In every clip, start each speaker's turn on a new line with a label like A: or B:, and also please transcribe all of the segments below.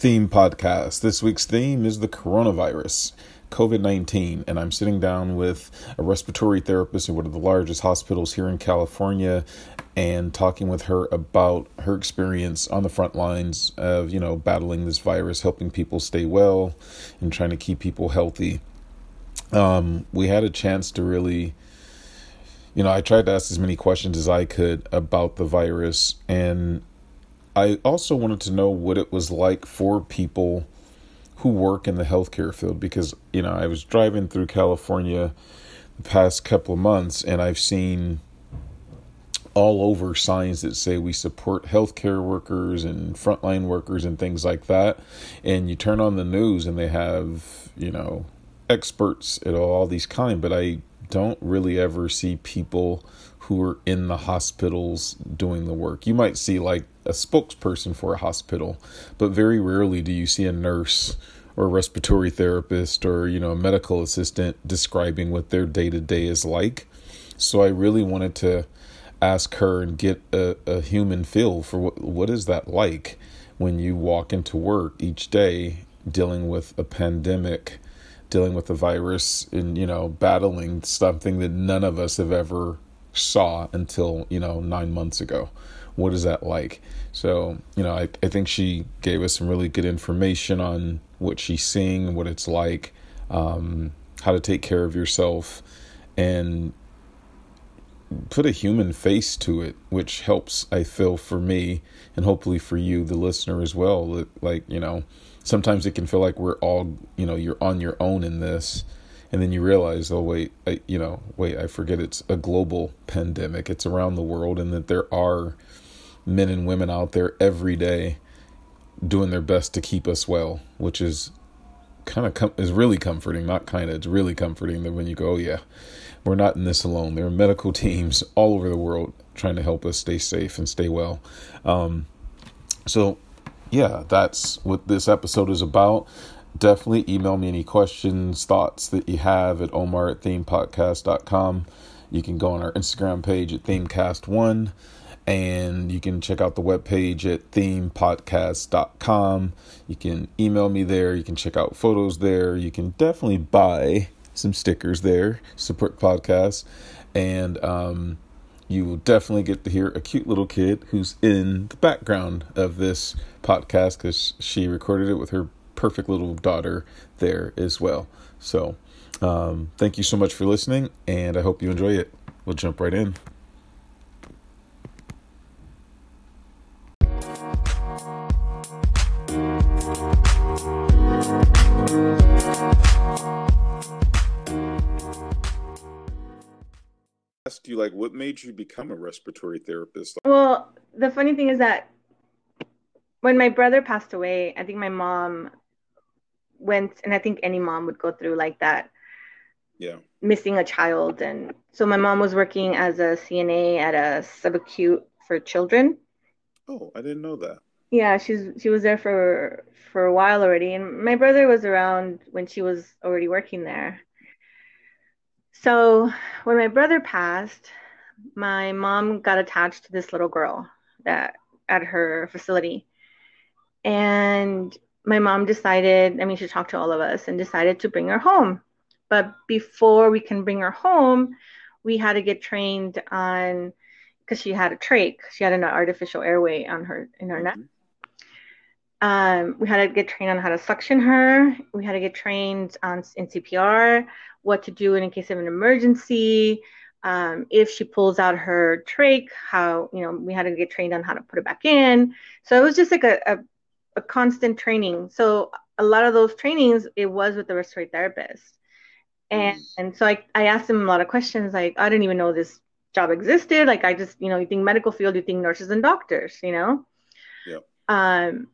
A: theme podcast. This week's theme is the coronavirus, COVID 19. And I'm sitting down with a respiratory therapist in one of the largest hospitals here in California and talking with her about her experience on the front lines of, you know, battling this virus, helping people stay well, and trying to keep people healthy. Um, we had a chance to really you know, I tried to ask as many questions as I could about the virus, and I also wanted to know what it was like for people who work in the healthcare field because, you know, I was driving through California the past couple of months and I've seen all over signs that say we support healthcare workers and frontline workers and things like that. And you turn on the news and they have, you know, experts at all these kind, but I don't really ever see people who are in the hospitals doing the work. You might see like a spokesperson for a hospital, but very rarely do you see a nurse or a respiratory therapist or you know a medical assistant describing what their day to day is like. So I really wanted to ask her and get a, a human feel for what what is that like when you walk into work each day dealing with a pandemic dealing with the virus and you know battling something that none of us have ever saw until you know nine months ago. What is that like? So you know I, I think she gave us some really good information on what she's seeing what it's like um, how to take care of yourself and put a human face to it which helps i feel for me and hopefully for you the listener as well. That like you know sometimes it can feel like we're all you know you're on your own in this and then you realize oh wait I, you know wait i forget it's a global pandemic. It's around the world and that there are men and women out there every day doing their best to keep us well which is kind of com- is really comforting not kind of it's really comforting that when you go oh yeah we're not in this alone. There are medical teams all over the world trying to help us stay safe and stay well. Um, so yeah, that's what this episode is about. Definitely email me any questions, thoughts that you have at omar at themepodcast.com. You can go on our Instagram page at themecast1 and you can check out the webpage at themepodcast.com. You can email me there. You can check out photos there. You can definitely buy some stickers there, support podcasts. And, um, you will definitely get to hear a cute little kid who's in the background of this podcast because she recorded it with her perfect little daughter there as well. So, um, thank you so much for listening, and I hope you enjoy it. We'll jump right in. ask you like what made you become a respiratory therapist
B: well the funny thing is that when my brother passed away i think my mom went and i think any mom would go through like that.
A: Yeah.
B: Missing a child and so my mom was working as a cna at a subacute for children.
A: Oh i didn't know that.
B: Yeah she's she was there for for a while already and my brother was around when she was already working there. So when my brother passed, my mom got attached to this little girl that at her facility. And my mom decided, I mean, she talked to all of us and decided to bring her home. But before we can bring her home, we had to get trained on because she had a trach. She had an artificial airway on her in her neck. Um, we had to get trained on how to suction her. We had to get trained on in CPR what to do in case of an emergency. Um, if she pulls out her trach, how you know we had to get trained on how to put it back in. So it was just like a, a, a constant training. So a lot of those trainings, it was with the respiratory therapist. And, mm. and so I, I asked him a lot of questions like, I didn't even know this job existed. Like I just, you know, you think medical field, you think nurses and doctors, you know?
A: Yeah.
B: Um,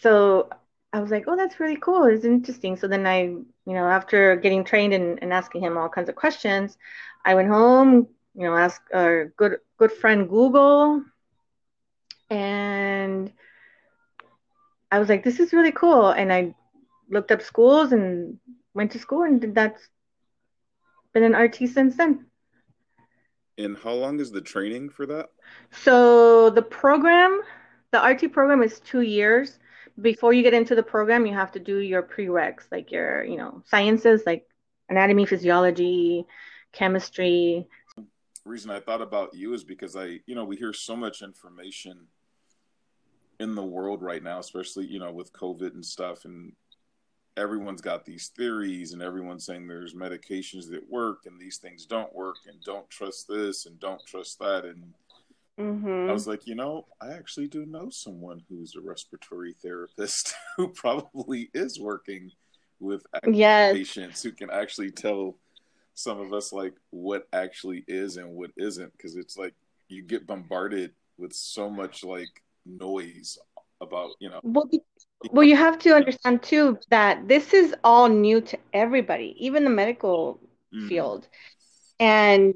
B: so I was like, oh, that's really cool. It's interesting. So then I, you know, after getting trained and, and asking him all kinds of questions, I went home, you know, asked our good good friend Google, and I was like, this is really cool. And I looked up schools and went to school, and that's been an RT since then.
A: And how long is the training for that?
B: So the program, the RT program is two years before you get into the program, you have to do your prereqs, like your, you know, sciences like anatomy, physiology, chemistry.
A: The reason I thought about you is because I, you know, we hear so much information in the world right now, especially, you know, with COVID and stuff and everyone's got these theories and everyone's saying there's medications that work and these things don't work and don't trust this and don't trust that and Mm-hmm. I was like, you know, I actually do know someone who's a respiratory therapist who probably is working with yes. patients who can actually tell some of us like what actually is and what isn't because it's like you get bombarded with so much like noise about you know
B: well, well you have to understand too that this is all new to everybody even the medical mm-hmm. field and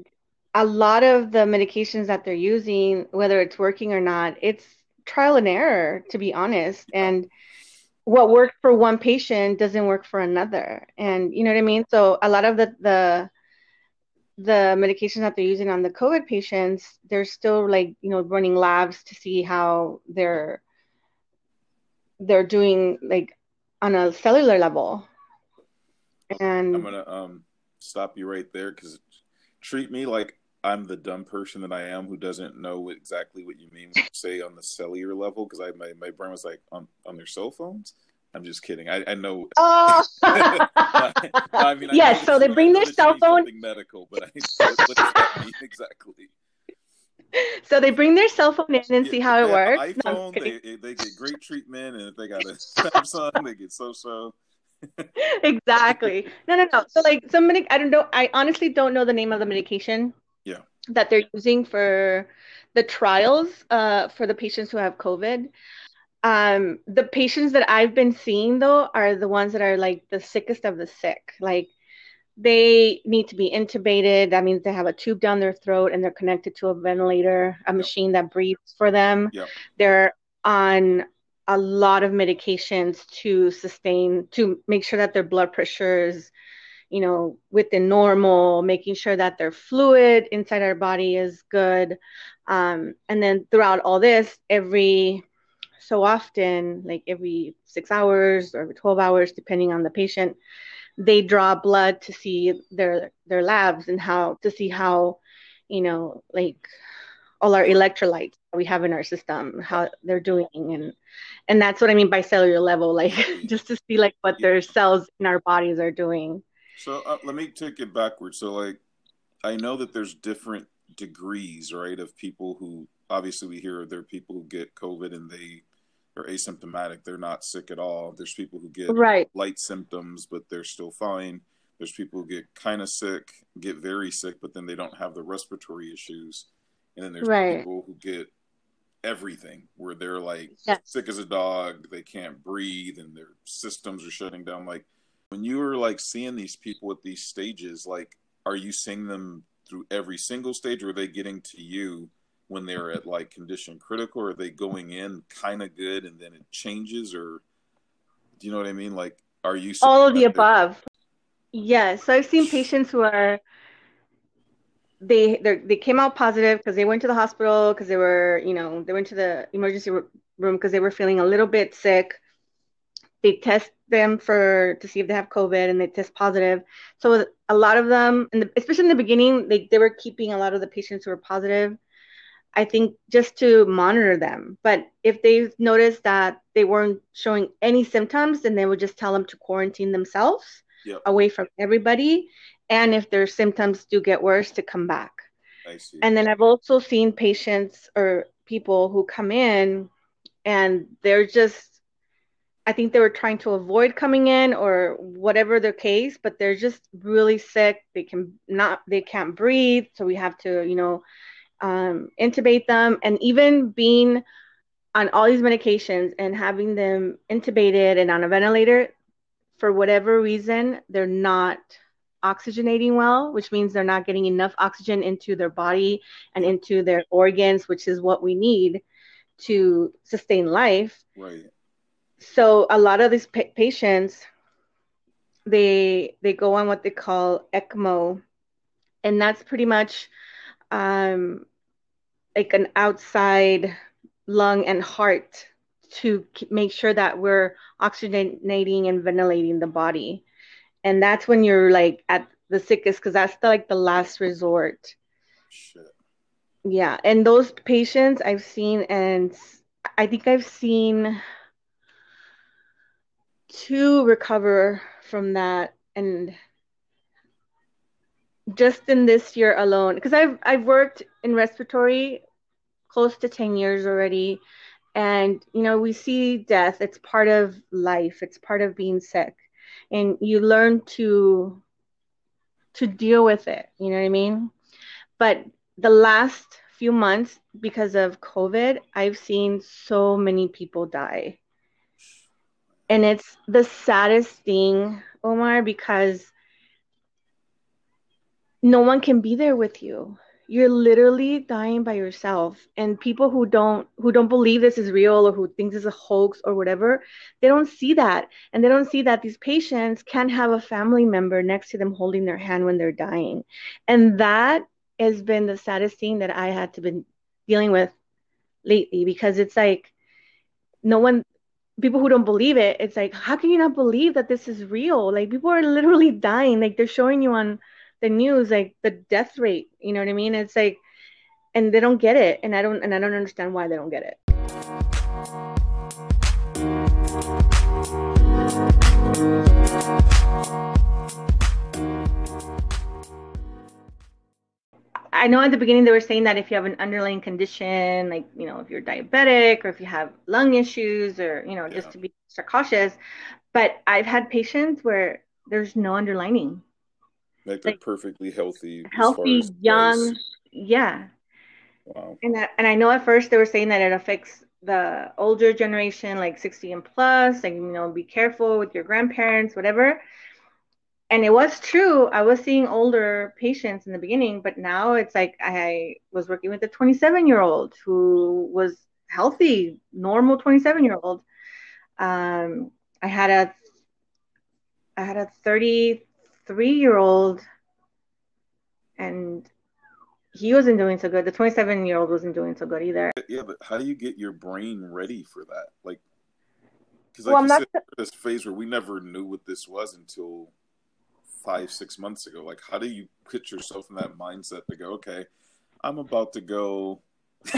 B: a lot of the medications that they're using, whether it's working or not, it's trial and error, to be honest. And what worked for one patient doesn't work for another. And you know what I mean? So a lot of the the the medications that they're using on the COVID patients, they're still like, you know, running labs to see how they're they're doing like on a cellular level. And
A: I'm gonna um stop you right there because treat me like I'm the dumb person that I am who doesn't know exactly what you mean when you say on the cellular level because I my, my brain was like on on their cell phones. I'm just kidding. I, I know. Oh.
B: I mean, yes. so they bring their cell phone.
A: Medical, but I, what does that mean exactly?
B: So they bring their cell phone in and yeah, see how it works.
A: iPhone, no, they they get great treatment, and if they got a Samsung, they get so so.
B: exactly. No, no, no. So like somebody, I don't know. I honestly don't know the name of the medication
A: yeah
B: that they're using for the trials uh, for the patients who have COVID. Um, the patients that I've been seeing though are the ones that are like the sickest of the sick. Like they need to be intubated. That means they have a tube down their throat and they're connected to a ventilator, a yep. machine that breathes for them.
A: Yep.
B: They're on a lot of medications to sustain, to make sure that their blood pressure is you know, within normal, making sure that their fluid inside our body is good. Um, and then throughout all this, every so often, like every six hours or every 12 hours, depending on the patient, they draw blood to see their their labs and how to see how, you know, like all our electrolytes we have in our system, how they're doing, and and that's what I mean by cellular level, like just to see like what their cells in our bodies are doing.
A: So uh, let me take it backwards. So like, I know that there's different degrees, right, of people who obviously we hear there are people who get COVID and they are asymptomatic. They're not sick at all. There's people who get
B: right.
A: light symptoms, but they're still fine. There's people who get kind of sick, get very sick, but then they don't have the respiratory issues. And then there's right. people who get everything where they're like sick as a dog, they can't breathe, and their systems are shutting down. Like, when you were like seeing these people at these stages, like, are you seeing them through every single stage, or are they getting to you when they're at like condition critical? Or are they going in kind of good and then it changes, or do you know what I mean? Like, are you
B: all of the above? Yes, so I've seen patients who are they they came out positive because they went to the hospital because they were you know they went to the emergency room because they were feeling a little bit sick. They test them for to see if they have COVID and they test positive. So a lot of them, and especially in the beginning, they, they were keeping a lot of the patients who were positive. I think just to monitor them. But if they noticed that they weren't showing any symptoms, then they would just tell them to quarantine themselves
A: yep.
B: away from everybody. And if their symptoms do get worse, to come back.
A: I see.
B: And then I've also seen patients or people who come in and they're just I think they were trying to avoid coming in or whatever their case, but they're just really sick. They can not, they can't breathe. So we have to, you know, um, intubate them. And even being on all these medications and having them intubated and on a ventilator, for whatever reason, they're not oxygenating well, which means they're not getting enough oxygen into their body and into their organs, which is what we need to sustain life.
A: Right
B: so a lot of these pa- patients they they go on what they call ECMO, and that's pretty much um, like an outside lung and heart to make sure that we're oxygenating and ventilating the body. And that's when you're like at the sickest because that's the, like the last resort. Shit. Yeah. And those patients I've seen, and I think I've seen two recover from that. And just in this year alone, because I've I've worked in respiratory close to 10 years already. And you know we see death. It's part of life. It's part of being sick. And you learn to to deal with it. You know what i mean? But the last few months because of covid i've seen so many people die. And it's the saddest thing omar because no one can be there with you. You're literally dying by yourself. And people who don't who don't believe this is real or who thinks it's a hoax or whatever they don't see that. And they don't see that these patients can't have a family member next to them holding their hand when they're dying. And that has been the saddest thing that i had to been dealing with lately because it's like no one people who don't believe it it's like how can you not believe that this is real? Like people are literally dying. Like they're showing you on the news like the death rate you know what i mean it's like and they don't get it and i don't and i don't understand why they don't get it I know at the beginning they were saying that if you have an underlying condition, like you know, if you're diabetic or if you have lung issues, or you know, yeah. just to be extra cautious. But I've had patients where there's no underlining.
A: Like they're like, perfectly healthy.
B: Healthy, young. Price. Yeah. Wow. And that, and I know at first they were saying that it affects the older generation, like 60 and plus, like, you know, be careful with your grandparents, whatever. And it was true. I was seeing older patients in the beginning, but now it's like I was working with a 27 year old who was healthy, normal 27 year old. Um, I had a I had a 30 three year old and he wasn't doing so good. The 27 year old wasn't doing so good either.
A: Yeah, but how do you get your brain ready for that? Like, because like well, you said, this phase where we never knew what this was until five, six months ago. Like, how do you put yourself in that mindset to go, okay, I'm about to go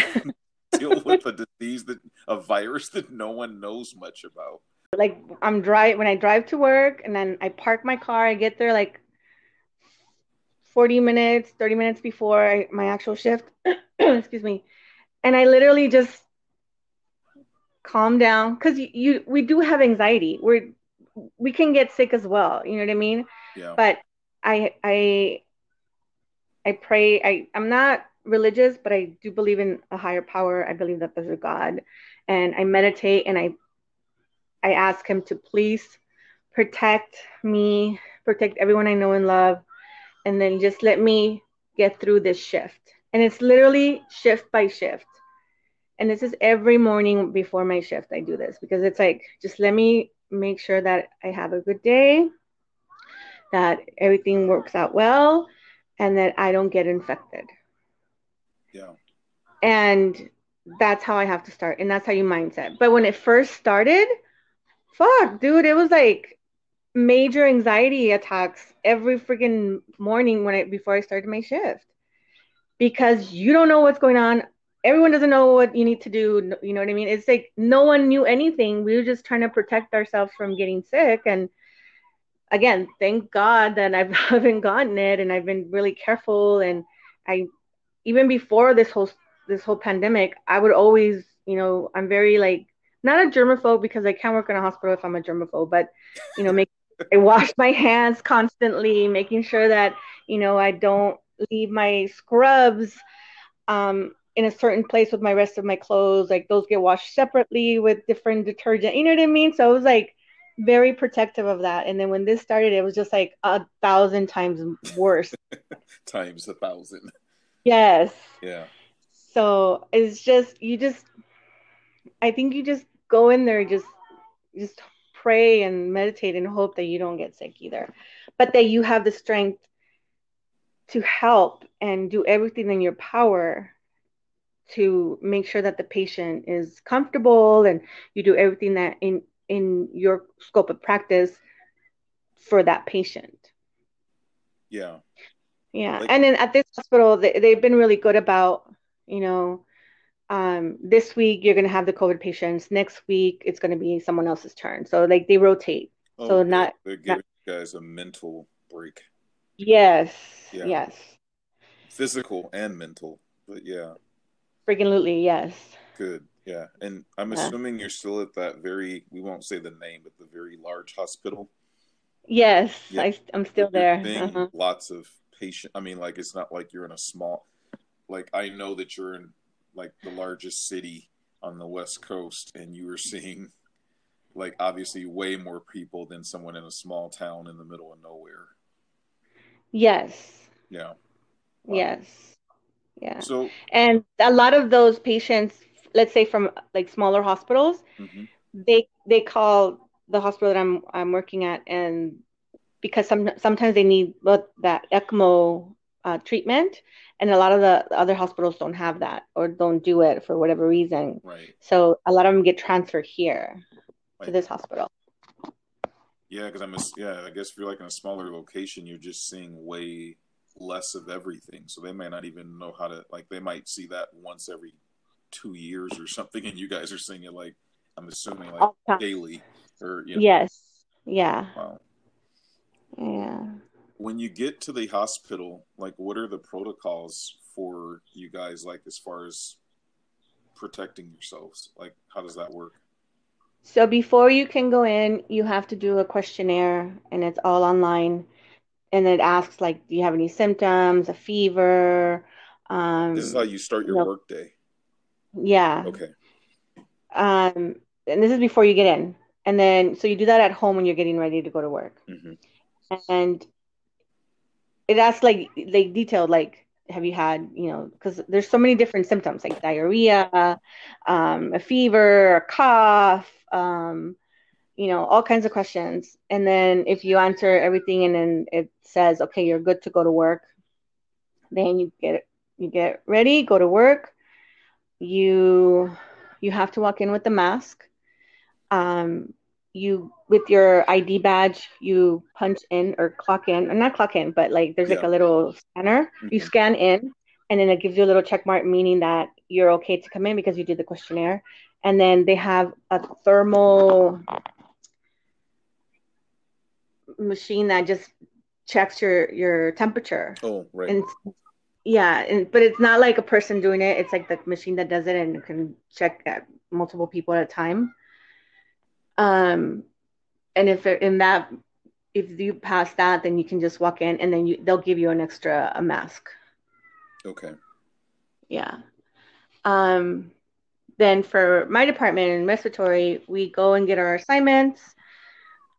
A: deal with a disease that a virus that no one knows much about
B: like I'm drive when I drive to work and then I park my car. I get there like 40 minutes, 30 minutes before I, my actual shift. Excuse me. And I literally just calm down because you, you we do have anxiety. We're we can get sick as well. You know what I mean? Yeah. But I I I pray. I I'm not religious, but I do believe in a higher power. I believe that there's a God, and I meditate and I I ask him to please protect me, protect everyone I know and love, and then just let me get through this shift. And it's literally shift by shift. And this is every morning before my shift, I do this because it's like, just let me make sure that I have a good day, that everything works out well, and that I don't get infected.
A: Yeah.
B: And that's how I have to start. And that's how you mindset. But when it first started, fuck, dude, it was like major anxiety attacks every freaking morning when I before I started my shift because you don't know what's going on. Everyone doesn't know what you need to do. You know what I mean? It's like no one knew anything. We were just trying to protect ourselves from getting sick. And again, thank God that I haven't gotten it, and I've been really careful. And I, even before this whole this whole pandemic, I would always, you know, I'm very like not a germaphobe because I can't work in a hospital if I'm a germaphobe, but you know, make I wash my hands constantly, making sure that you know I don't leave my scrubs um, in a certain place with my rest of my clothes. Like those get washed separately with different detergent. You know what I mean? So I was like very protective of that. And then when this started, it was just like a thousand times worse.
A: times a thousand.
B: Yes.
A: Yeah.
B: So it's just you just I think you just go in there just just pray and meditate and hope that you don't get sick either but that you have the strength to help and do everything in your power to make sure that the patient is comfortable and you do everything that in in your scope of practice for that patient.
A: Yeah.
B: Yeah. Like, and then at this hospital, they, they've been really good about, you know, um, this week you're going to have the COVID patients. Next week it's going to be someone else's turn. So like they rotate. Oh, so not
A: they're giving not, guys a mental break.
B: Yes. Yeah. Yes.
A: Physical and mental, but yeah.
B: Freaking yes.
A: Good. Yeah. And I'm yeah. assuming you're still at that very, we won't say the name, but the very large hospital.
B: Yes. Yeah. I, am still there.
A: Uh-huh. Lots of patient. I mean, like, it's not like you're in a small, like, I know that you're in like the largest city on the West Coast and you were seeing like obviously way more people than someone in a small town in the middle of nowhere.
B: Yes.
A: Yeah.
B: Wow. Yes. Yeah.
A: So
B: and a lot of those patients, let's say from like smaller hospitals, mm-hmm. they they call the hospital that I'm I'm working at, and because some sometimes they need that ECMO uh, treatment, and a lot of the other hospitals don't have that or don't do it for whatever reason.
A: Right.
B: So a lot of them get transferred here right. to this hospital.
A: Yeah, because I'm a, yeah, I guess if you're like in a smaller location, you're just seeing way less of everything. So they may not even know how to like they might see that once every two years or something, and you guys are seeing it like I'm assuming like daily or you know.
B: yes, yeah.
A: Wow.
B: Yeah.
A: When you get to the hospital, like what are the protocols for you guys like as far as protecting yourselves? Like how does that work?
B: So before you can go in, you have to do a questionnaire and it's all online and it asks like, do you have any symptoms, a fever? Um,
A: this is how you start your you know, work day.
B: Yeah.
A: Okay.
B: Um, and this is before you get in, and then so you do that at home when you're getting ready to go to work, mm-hmm. and it asks like like detailed like have you had you know because there's so many different symptoms like diarrhea um, a fever a cough um, you know, all kinds of questions. And then if you answer everything and then it says, okay, you're good to go to work, then you get you get ready, go to work. You you have to walk in with the mask. Um, you with your ID badge, you punch in or clock in, or not clock in, but like there's yeah. like a little scanner. Mm-hmm. You scan in, and then it gives you a little check mark, meaning that you're okay to come in because you did the questionnaire. And then they have a thermal machine that just checks your your temperature.
A: Oh, right.
B: And yeah, and but it's not like a person doing it. It's like the machine that does it and can check multiple people at a time. Um, and if it, in that if you pass that, then you can just walk in and then you they'll give you an extra a mask.
A: Okay.
B: Yeah. Um, then for my department in respiratory, we go and get our assignments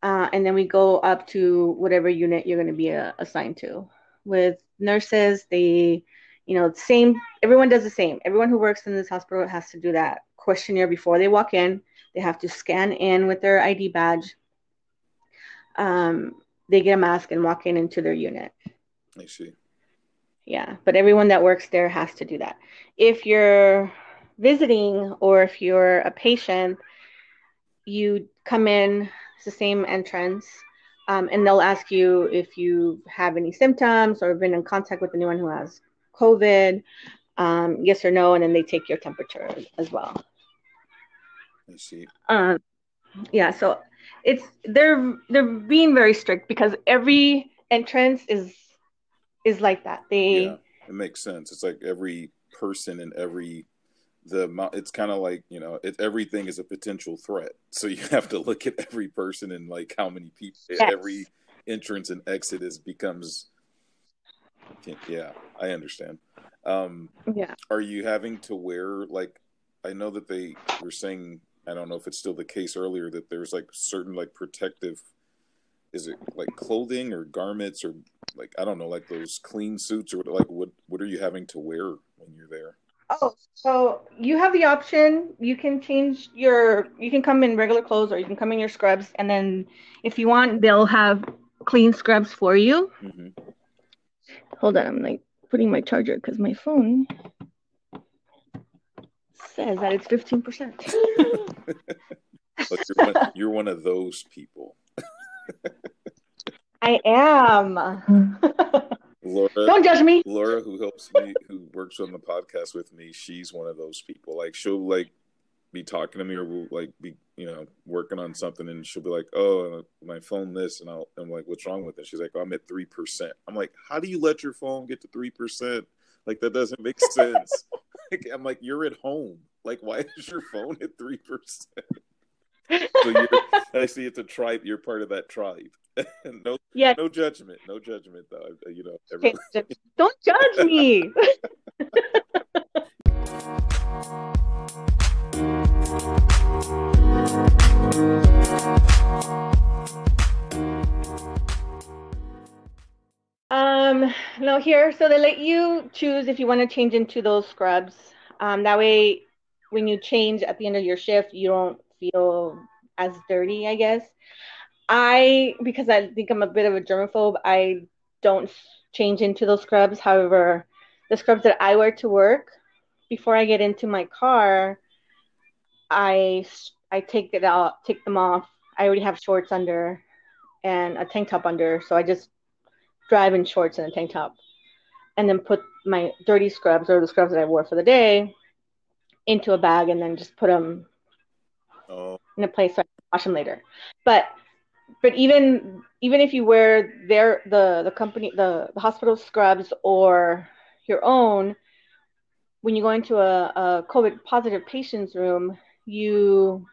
B: uh, and then we go up to whatever unit you're going to be uh, assigned to. With nurses, they, you know, same. Everyone does the same. Everyone who works in this hospital has to do that questionnaire before they walk in. They have to scan in with their ID badge. Um, they get a mask and walk in into their unit.
A: I see.
B: Yeah, but everyone that works there has to do that. If you're visiting or if you're a patient, you come in it's the same entrance. Um, and they'll ask you if you have any symptoms or been in contact with anyone who has COVID, um, yes or no, and then they take your temperature as well.
A: I see.
B: Um, yeah, so it's they're they're being very strict because every entrance is is like that. They yeah,
A: it makes sense. It's like every person and every the it's kind of like you know it, everything is a potential threat so you have to look at every person and like how many people yes. every entrance and exit is becomes yeah i understand um
B: yeah
A: are you having to wear like i know that they were saying i don't know if it's still the case earlier that there's like certain like protective is it like clothing or garments or like i don't know like those clean suits or like what what are you having to wear when you're there
B: Oh, so you have the option. You can change your. You can come in regular clothes, or you can come in your scrubs, and then if you want, they'll have clean scrubs for you. Mm-hmm. Hold on, I'm like putting my charger because my phone. Says that it's 15%.
A: but you're one, you're one of those people.
B: I am.
A: Laura,
B: Don't judge me.
A: Laura, who helps me, who works on the podcast with me, she's one of those people. Like she'll like be talking to me or we'll like be you know working on something and she'll be like oh my phone this and I'll I'm like what's wrong with it she's like oh, I'm at three percent I'm like how do you let your phone get to three percent like that doesn't make sense like, I'm like you're at home like why is your phone at three percent? So you're, I see it's a tribe you're part of that tribe. No yeah. no judgment no judgment though you know everybody...
B: don't judge me. Um, no, here, so they let you choose if you want to change into those scrubs. Um, that way, when you change at the end of your shift, you don't feel as dirty, I guess. I, because I think I'm a bit of a germaphobe, I don't change into those scrubs. However, the scrubs that I wear to work before I get into my car, I I take it out, take them off. I already have shorts under and a tank top under, so I just drive in shorts and a tank top, and then put my dirty scrubs or the scrubs that I wore for the day into a bag, and then just put them oh. in a place so I can wash them later. But but even even if you wear their the the company the, the hospital scrubs or your own, when you go into a, a COVID positive patient's room, you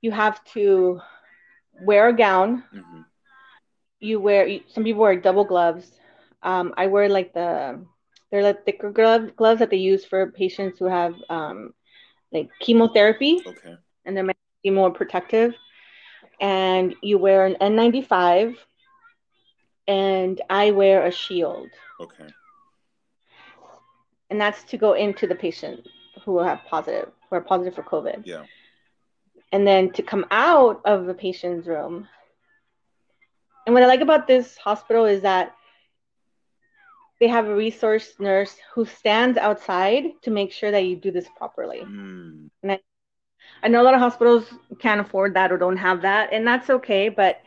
B: you have to wear a gown. Mm-hmm. You wear some people wear double gloves. Um, I wear like the they're like thicker gloves gloves that they use for patients who have um, like chemotherapy.
A: Okay.
B: And they're meant to be more protective. And you wear an N95, and I wear a shield.
A: Okay.
B: And that's to go into the patient who will have positive, who are positive for COVID.
A: Yeah.
B: And then to come out of the patient's room. And what I like about this hospital is that they have a resource nurse who stands outside to make sure that you do this properly. Mm. And I, I know a lot of hospitals can't afford that or don't have that, and that's okay. But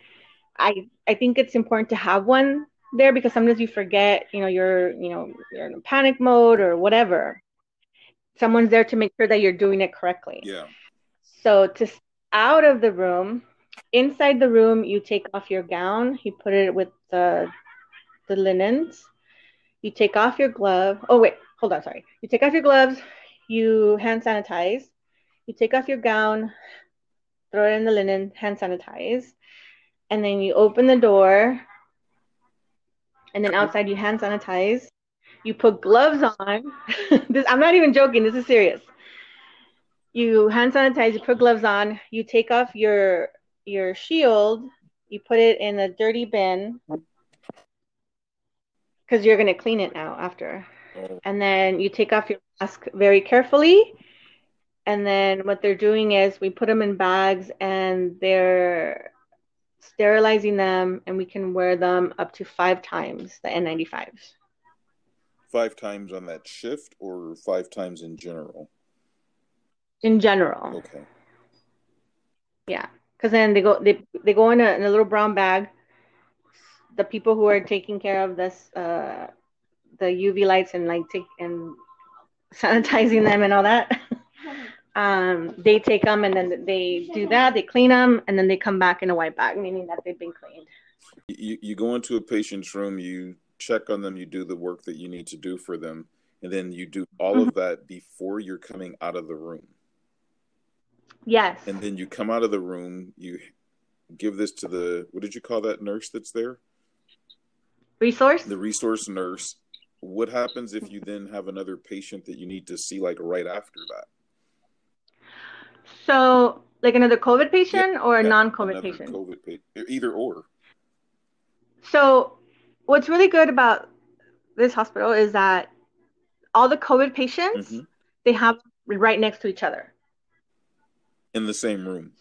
B: I I think it's important to have one there because sometimes you forget, you know, you're you know you're in a panic mode or whatever someone's there to make sure that you're doing it correctly.
A: Yeah.
B: So to out of the room, inside the room, you take off your gown, you put it with the the linens. You take off your glove. Oh wait, hold on, sorry. You take off your gloves, you hand sanitize. You take off your gown, throw it in the linen, hand sanitize. And then you open the door. And then outside you hand sanitize you put gloves on. this, I'm not even joking. This is serious. You hand sanitize. You put gloves on. You take off your your shield. You put it in a dirty bin because you're gonna clean it now after. Oh. And then you take off your mask very carefully. And then what they're doing is we put them in bags and they're sterilizing them and we can wear them up to five times the N95s
A: five times on that shift or five times in general?
B: In general.
A: Okay.
B: Yeah, because then they go they they go in a, in a little brown bag. The people who are taking care of this uh, the UV lights and like take and sanitizing them and all that. um, they take them and then they do that. They clean them and then they come back in a white bag, meaning that they've been cleaned.
A: You you go into a patient's room. You check on them, you do the work that you need to do for them, and then you do all mm-hmm. of that before you're coming out of the room.
B: Yes.
A: And then you come out of the room, you give this to the what did you call that nurse that's there?
B: Resource?
A: The resource nurse. What happens if you then have another patient that you need to see like right after that?
B: So, like another COVID patient yeah, or a non-COVID patient?
A: COVID patient, either or.
B: So, what's really good about this hospital is that all the COVID patients mm-hmm. they have right next to each other.
A: In the same room.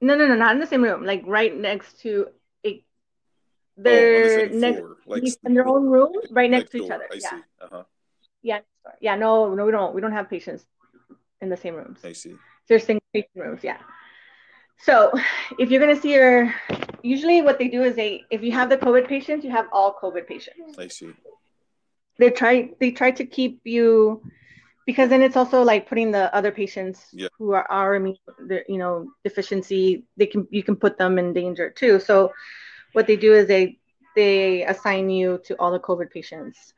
B: No, no, no, not in the same room. Like right next to. They're oh, next like, in their own room, right next, to each other. I yeah. Uh-huh. Yeah. Yeah. No, no, we don't. We don't have patients in the same rooms.
A: I see.
B: They're single patient rooms, yeah. So if you're gonna see your, usually what they do is they, if you have the COVID patients, you have all COVID patients.
A: I see.
B: They try, they try to keep you, because then it's also like putting the other patients
A: Yeah.
B: who are are immune, you know, deficiency. They can you can put them in danger too. So what they do is they they assign you to all the COVID patients,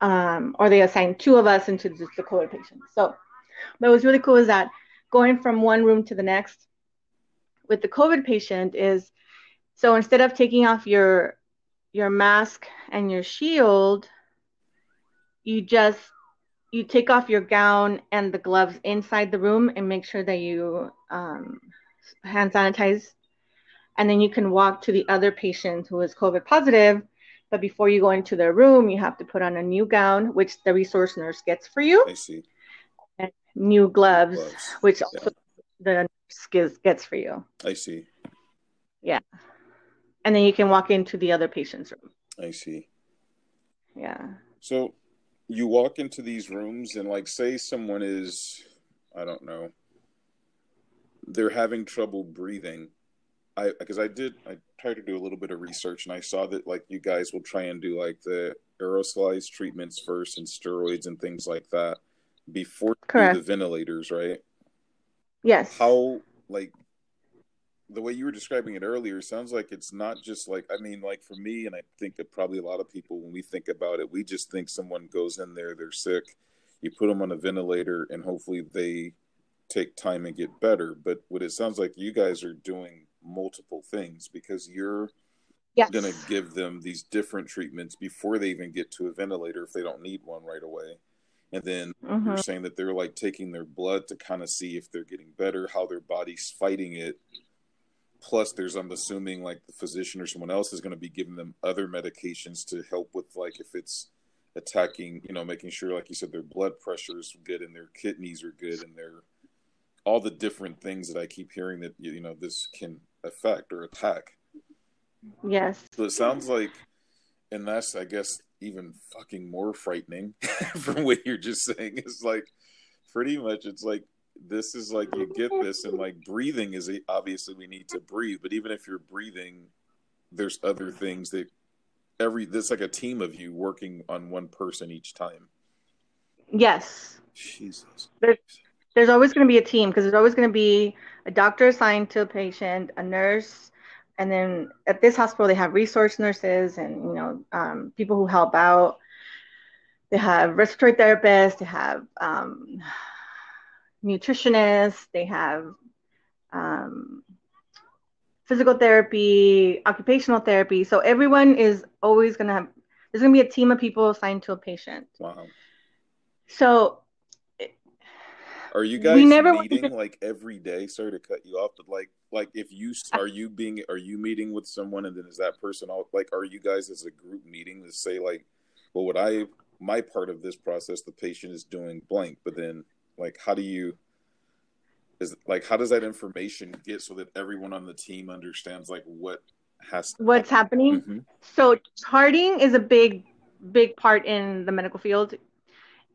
B: um, or they assign two of us into just the COVID patients. So, but what's really cool is that going from one room to the next with the COVID patient is so instead of taking off your your mask and your shield, you just you take off your gown and the gloves inside the room and make sure that you um, hand sanitize and then you can walk to the other patient who is COVID positive. But before you go into their room, you have to put on a new gown, which the resource nurse gets for you,
A: I see.
B: new gloves,
A: Gloves.
B: which also the nurse gives, gets for you.
A: I see. Yeah.
B: And then you can walk into the other patient's room.
A: I see.
B: Yeah.
A: So you walk into these rooms and like say someone is I don't know they're having trouble breathing. I because I did I tried to do a little bit of research and I saw that like you guys will try and do like the aerosolized treatments first and steroids and things like that before the ventilators, right?
B: Yes.
A: How like the way you were describing it earlier sounds like it's not just like I mean like for me and I think that probably a lot of people when we think about it we just think someone goes in there they're sick you put them on a ventilator and hopefully they take time and get better but what it sounds like you guys are doing multiple things because you're
B: yes.
A: going to give them these different treatments before they even get to a ventilator if they don't need one right away and then
B: Mhm.
A: you're saying that they're like taking their blood to kind of see if they're getting better, how their body's fighting it. Plus, there's I'm assuming like the physician or someone else is going to be giving them other medications to help with like if it's attacking, you know, making sure like you said their blood pressure is good and their kidneys are good and their all the different things that I keep hearing that you know this can affect or attack.
B: Yes.
A: So it sounds like, and that's I guess even fucking more frightening from what you're just saying. It's like pretty much it's like this is like you get this and like breathing is obviously we need to breathe, but even if you're breathing, there's other things that every there's like a team of you working on one person each time.
B: Yes.
A: Jesus.
B: There's always going to be a team because there's always going to be a doctor assigned to a patient, a nurse, and then at this hospital they have resource nurses and you know um, people who help out. They have respiratory therapists. They have um, nutritionists. They have um, physical therapy, occupational therapy. So everyone is always going to have. There's going to be a team of people assigned to a patient.
A: Wow.
B: So
A: Are you
B: We
A: guys
B: never
A: meeting
B: to-
A: like every day? Sorry to cut you off, but like, like if you are you being are you meeting with someone and then is that person all like are you guys as a group meeting to say like, well, what I my part of this process, the patient is doing blank, but then like how do you is like how does that information get so that everyone on the team understands like what has to
B: what's happening?
A: Mhm.
B: So charting is a big, big part in the medical field.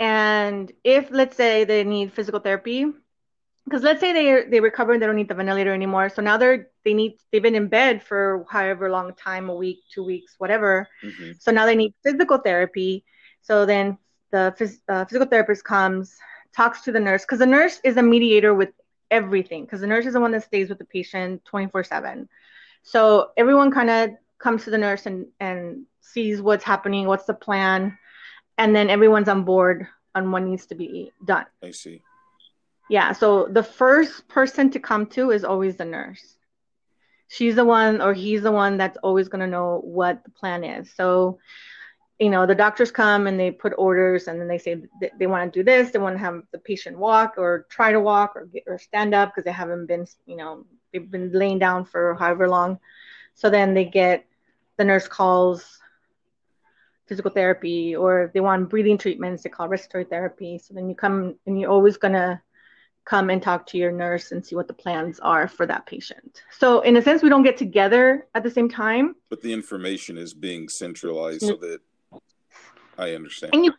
B: And if let's say they need physical therapy, because let's say they they recover and they don't need the ventilator anymore, so now they're they need they've been in bed for however long time, a week, two weeks, whatever.
A: Mhm.
B: So now they need physical therapy. So then the phys- uh, physical therapist comes, talks to the nurse, because the nurse is a mediator with everything, because the nurse is the one that stays with the patient 24 7. So everyone kind of comes to the nurse and, and sees what's happening, what's the plan, and then everyone's on board on what needs to be done.
A: I see.
B: Yeah, so the first person to come to is always the nurse. She's the one or he's the one that's always going to know what the plan is. So, you know, the doctors come and they put orders and then they say th- they want to do this, they want to have the patient walk or try to walk or get, or stand up because they haven't been, you know, they've been laying down for however long. So then they get the nurse calls physical therapy or if they want breathing treatments, they call respiratory therapy. So then you come and you're always going to come and talk to your nurse and see what the plans are for that patient. So in a sense, we don't get together at the same time.
A: But the information is being centralized so that I understand.
B: And you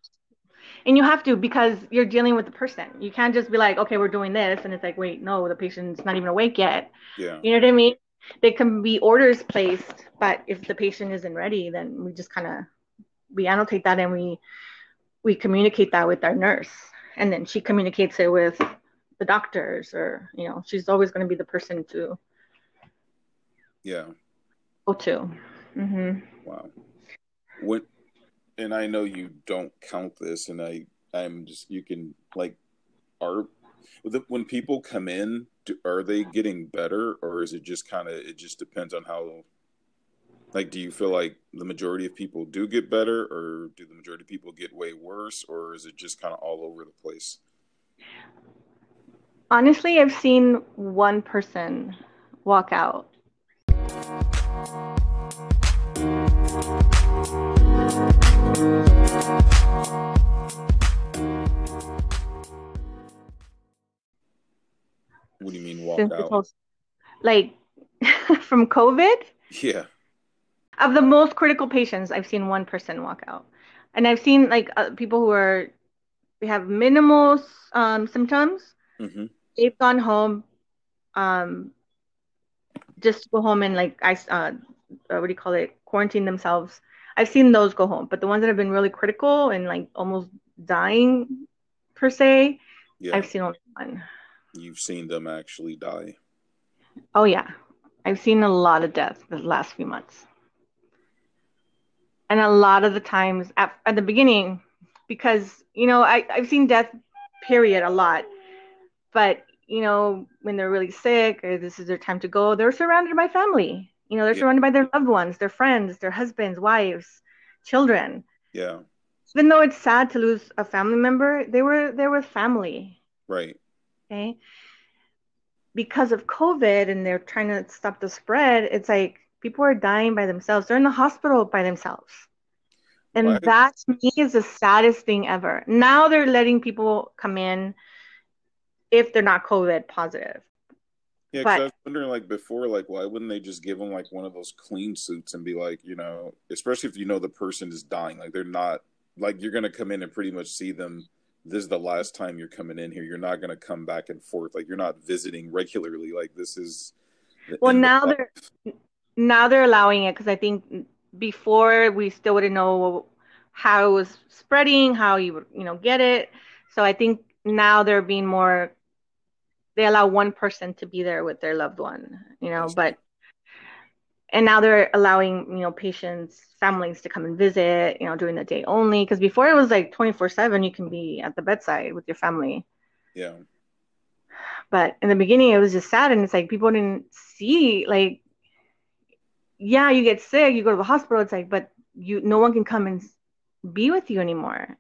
B: and you have to because you're dealing with the person. You can't just be like, okay, we're doing this, and it's like, wait, no, the patient's not even awake yet.
A: Yeah.
B: You know what I mean? There can be orders placed, but if the patient isn't ready, then we just kind of we annotate that and we we communicate that with our nurse, and then she communicates it with the doctors, or you know, she's always going to be the person to
A: Yeah.
B: go to. hmm
A: Wow. And I know you don't count this, and I I'm just you can like are when people come in, do, are they getting better, or is it just kind of it just depends on how. Like, do you feel like the majority of people do get better, or do the majority of people get way worse, or is it just kind of all over the place?
B: Honestly, I've seen one person walk out.
A: What do you mean walk
B: since
A: out?
B: whole like from COVID.
A: Yeah,
B: Of the most critical patients, I've seen one person walk out, and I've seen like uh, people who are they have minimal um, symptoms.
A: hmm
B: They've gone home, um, just go home and like I uh, uh, what do you call it? Quarantine themselves. I've seen those go home, but the ones that have been really critical and like almost dying per se,
A: yeah.
B: I've seen only one.
A: You've seen them actually die.
B: Oh yeah, I've seen a lot of deaths the last few months, and a lot of the times at, at the beginning, because you know I I've seen death, period, a lot, but you know when they're really sick or this is their time to go, they're surrounded by family. You know they're
A: Yeah.
B: surrounded by their loved ones, their friends, their husbands, wives, children.
A: Yeah,
B: Even though it's sad to lose a family member, they were there with family.
A: right.
B: okay because of covid and they're trying to stop the spread it's like people are dying by themselves they're in the hospital by themselves and
A: Why-
B: that to me is the saddest thing ever now they're letting people come in if they're not covid positive
A: Yeah, 'cause
B: But-
A: I was wondering, like before, like why wouldn't they just give them like one of those clean suits and be like, you know, especially if you know the person is dying, like they're not like you're gonna come in and pretty much see them. This is the last time you're coming in here. You're not gonna come back and forth. Like you're not visiting regularly. Like this is.
B: Well, now they're now they're allowing it because I think before we still wouldn't know how it was spreading, how you would, you know, get it. So I think now they're being more, they allow one person to be there with their loved one, you know, but, and now they're allowing, you know, patients, families to come and visit, you know, during the day only. Because before it was like 24 7, you can be at the bedside with your family.
A: Yeah,
B: But in the beginning, it was just sad. And it's like people didn't see, like, yeah, you get sick, you go to the hospital. It's like, but you, no one can come and be with you anymore.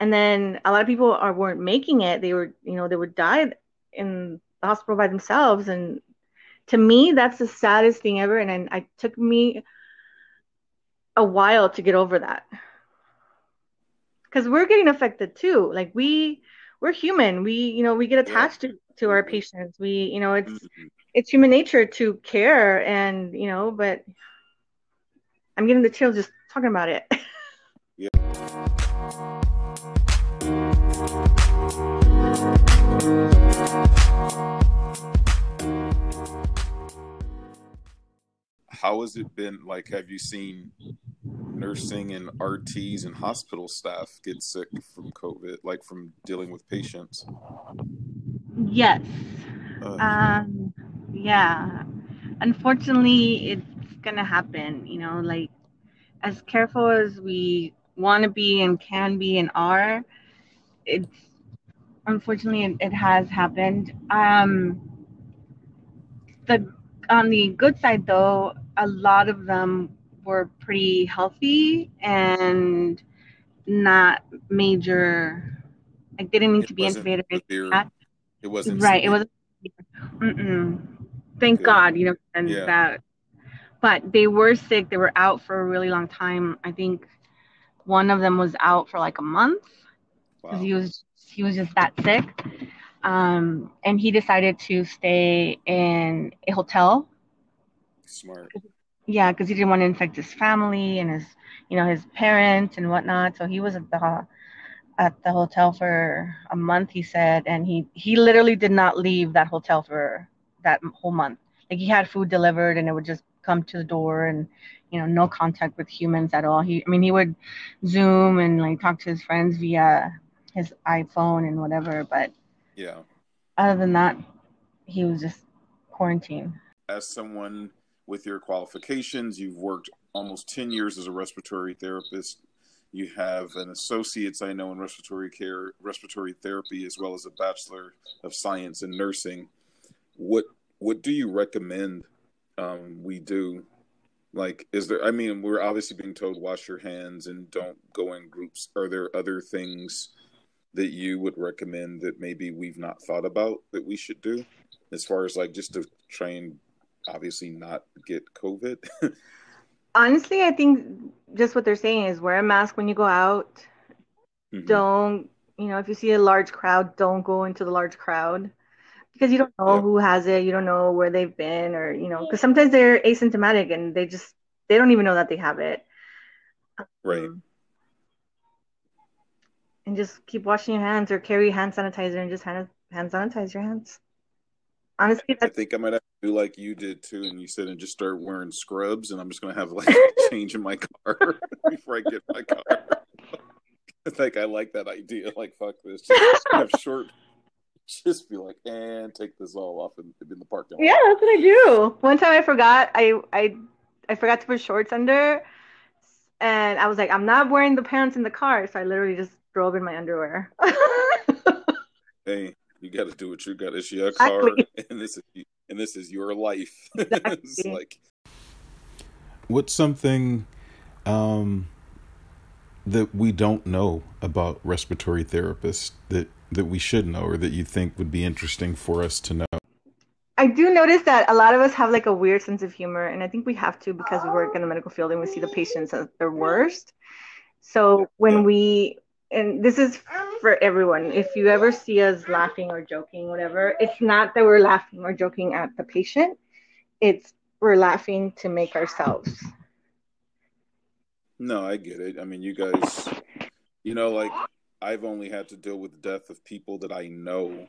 B: And then a lot of people are weren't making it. They were, you know, they would die in the hospital by themselves. And to me, that's the saddest thing ever. And I, I took me a while to get over that because we're getting affected too. Like we, we're human. We, you know, we get
A: Yeah.
B: attached to, to our
A: Mhm.
B: patients. We, you know, it's
A: Mhm.
B: it's human nature to care and you know but i'm getting the chills just talking about it
A: How has it been? Like, have you seen nursing and RTs and hospital staff get sick from COVID, like from dealing with patients?
B: yes
A: Uh,
B: um yeah unfortunately it's gonna happen you know like as careful as we want to be and can be and are it's unfortunately it, it has happened um the on the good side though a lot of them were pretty healthy and not major like they didn't need
A: it
B: to be intubated or
A: severe.
B: like that.
A: It wasn't
B: right it wasn't Mm-mm. thank
A: Good.
B: god you know and
A: Yeah.
B: that but they were sick they were out for a really long time i think one of them was out for like a month because
A: Wow.
B: he was he was just that sick um and he decided to stay in a hotel
A: Smart.
B: yeah because he didn't want to infect his family and his you know his parents and whatnot so he was at the at the hotel for a month, he said, and he he literally did not leave that hotel for that whole month. Like he had food delivered, and it would just come to the door, and you know, no contact with humans at all. He, I mean, he would Zoom and like talk to his friends via his iPhone and whatever, but
A: yeah.
B: Other than that, he was just quarantined.
A: As someone with your qualifications, you've worked almost 10 years as a respiratory therapist you have an associate's, I know, in respiratory care, respiratory therapy, as well as a bachelor of science in nursing. What what do you recommend um, we do? Like, is there? I mean, we're obviously being told wash your hands and don't go in groups. Are there other things that you would recommend that maybe we've not thought about that we should do, as far as like just to try and obviously not get COVID?
B: honestly, I think just what they're saying is wear a mask when you go out. Mm-hmm. Don't, you know, if you see a large crowd, don't go into the large crowd because you don't know yeah. who has it. You don't know where they've been or, you know, because sometimes they're asymptomatic and they just, they don't even know that they have it.
A: Right. Um,
B: and just keep washing your hands or carry hand sanitizer and just hand, hand sanitize your hands. Honestly,
A: I think I might have do like you did too, and you said and just start wearing scrubs, and I'm just gonna have like a change in my car before I get my car. I think I like that idea. Like, fuck this. Just have short. Just be like, and take this all off in, in the parking lot.
B: Yeah, that's what I do. One time I forgot. I I I forgot to put shorts under, and I was like, I'm not wearing the pants in the car, so I literally just drove in my underwear.
A: hey, you got to do what you got. It's your car, and this is and this is your life. Exactly. it's like what's something um, that we don't know about respiratory therapists that that we should know, or that you think would be interesting for us to know?
B: I do notice that a lot of us have like a weird sense of humor, and I think we have to because we work in the medical field and we see the patients at their worst. So when we and this is for everyone. If you ever see us laughing or joking, whatever, it's not that we're laughing or joking at the patient. It's we're laughing to make ourselves.
A: No, I get it. I mean, you guys, you know, like I've only had to deal with the death of people that I know,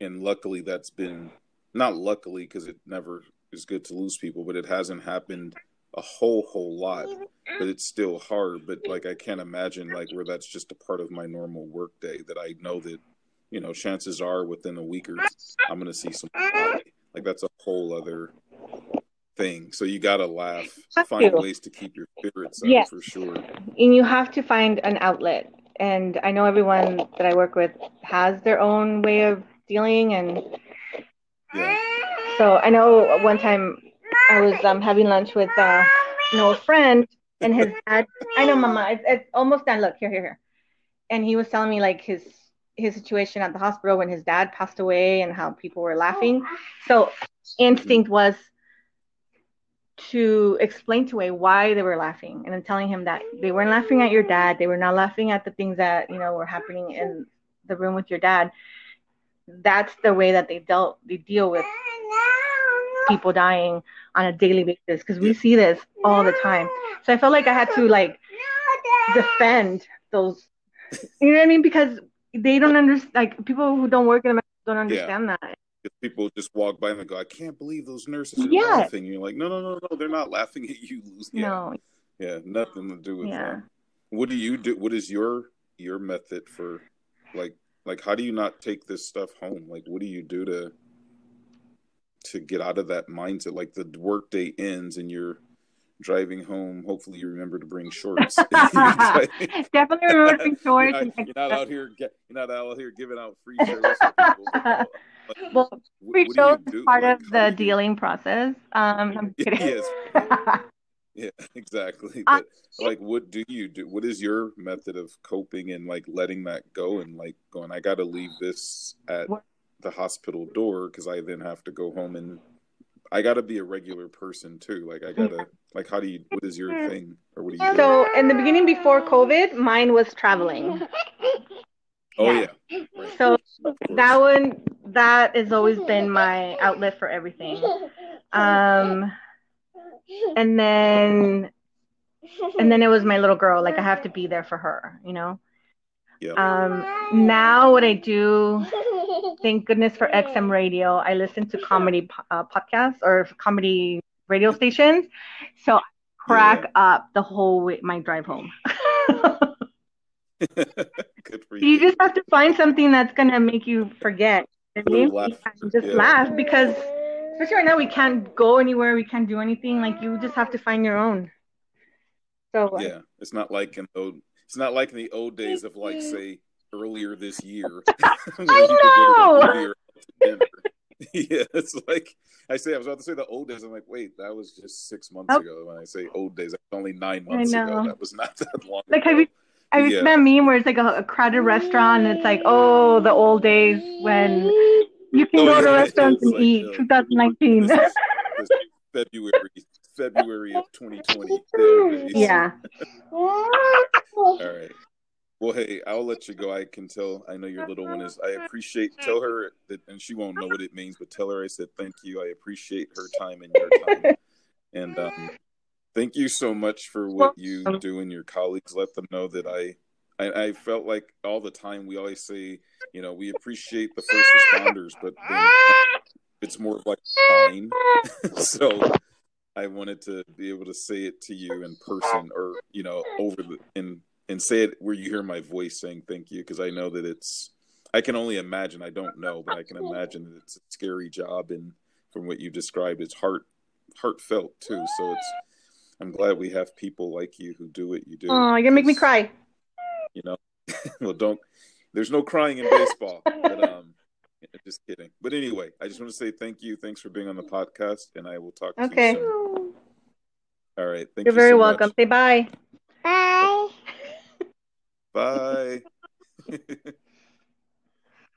A: and luckily that's been not luckily because it never is good to lose people, but it hasn't happened a whole whole lot mm-hmm. but it's still hard but like i can't imagine like where that's just a part of my normal work day that i know that you know chances are within a week or i'm gonna see some like that's a whole other thing. So you gotta laugh find ways to keep your spirits up for sure.
B: And you have to find an outlet. And i know everyone that i work with has their own way of dealing and yeah. so i know one time I was um, having lunch with uh, you know, a friend and his dad. I know, Mama, it's, it's almost done. Look, here, here, here. And he was telling me like his his situation at the hospital when his dad passed away and how people were laughing. So instinct was to explain to A why they were laughing and then telling him that they weren't laughing at your dad. They were not laughing at the things that, you know, were happening in the room with your dad. That's the way that they dealt they deal with people dying on a daily basis because we see this all the time. So I felt like I had to like defend those. You know what I mean? Because they don't understand. Like people who don't work in the don't understand yeah. that.
A: If people just walk by and go, "I can't believe those nurses are yeah. laughing," you're like, "No, no, no, no, they're not laughing at you." Yeah. No. Yeah, nothing to do with yeah. that. What do you do? What is your your method for like like how do you not take this stuff home? Like, what do you do to to get out of that mindset. Like the workday ends and you're driving home. Hopefully, you remember to bring shorts.
B: Definitely remember to bring shorts.
A: You're not, you're not out here. Get, you're not out here giving out free shirts. People,
B: well, free shirts is part like, of the dealing process. Um, I'm kidding. yes.
A: yeah, exactly. But like, what do you do? What is your method of coping and like letting that go and like going? I got to leave this at the hospital door because I then have to go home and I got to be a regular person too. Like I gotta like how do you what is your thing or what do you?
B: So in the beginning before COVID, mine was traveling.
A: Oh yeah. yeah.
B: Right. So that one that has always been my outlet for everything. Um and then and then it was my little girl like I have to be there for her, you know. Yeah. Um, now what I do, thank goodness for XM Radio. I listen to comedy uh, podcasts or comedy radio stations, so I crack yeah. up the whole way my drive home. Good for you. You just have to find something that's gonna make you forget. I mean, just yeah. laugh because especially right now we can't go anywhere, we can't do anything. Like you just have to find your own.
A: So yeah, it's not like in old. It's not like in the old days of like say earlier this year. I know. yeah, it's like I say. I was about to say the old days. I'm like, wait, that was just six months oh. ago. When I say old days, that's only nine months ago. That was not that long. Like, ago. have you?
B: Have you yeah. seen that meme where it's like a, a, crowded restaurant and it's like, oh, the old days when you can oh, go yeah, to restaurants and like, eat. Uh, 2019.
A: February February of 2020.
B: Yeah.
A: All right. Well, hey, I'll let you go. I can tell. I know your little one is. I appreciate. Tell her that, and she won't know what it means, but tell her I said thank you. I appreciate her time and your time. And um, thank you so much for what you do and your colleagues. Let them know that I, I, I felt like all the time we always say, you know, we appreciate the first responders, but it's more like fine. so I wanted to be able to say it to you in person or, you know, over the, in, and say it where you hear my voice saying thank you. Cause I know that it's, I can only imagine, I don't know, but I can imagine that it's a scary job. And from what you described, it's heart, heartfelt too. So it's, I'm glad we have people like you who do what you do.
B: Oh, you're gonna make me cry.
A: You know, well, don't. There's no crying in baseball. but, um, just kidding. But anyway, I just want to say thank you. Thanks for being on the podcast, and I will talk okay. to you soon. All right. Thank
B: You're
A: you
B: very
A: so
B: welcome.
A: Much.
B: Say bye.
C: Bye.
A: Bye.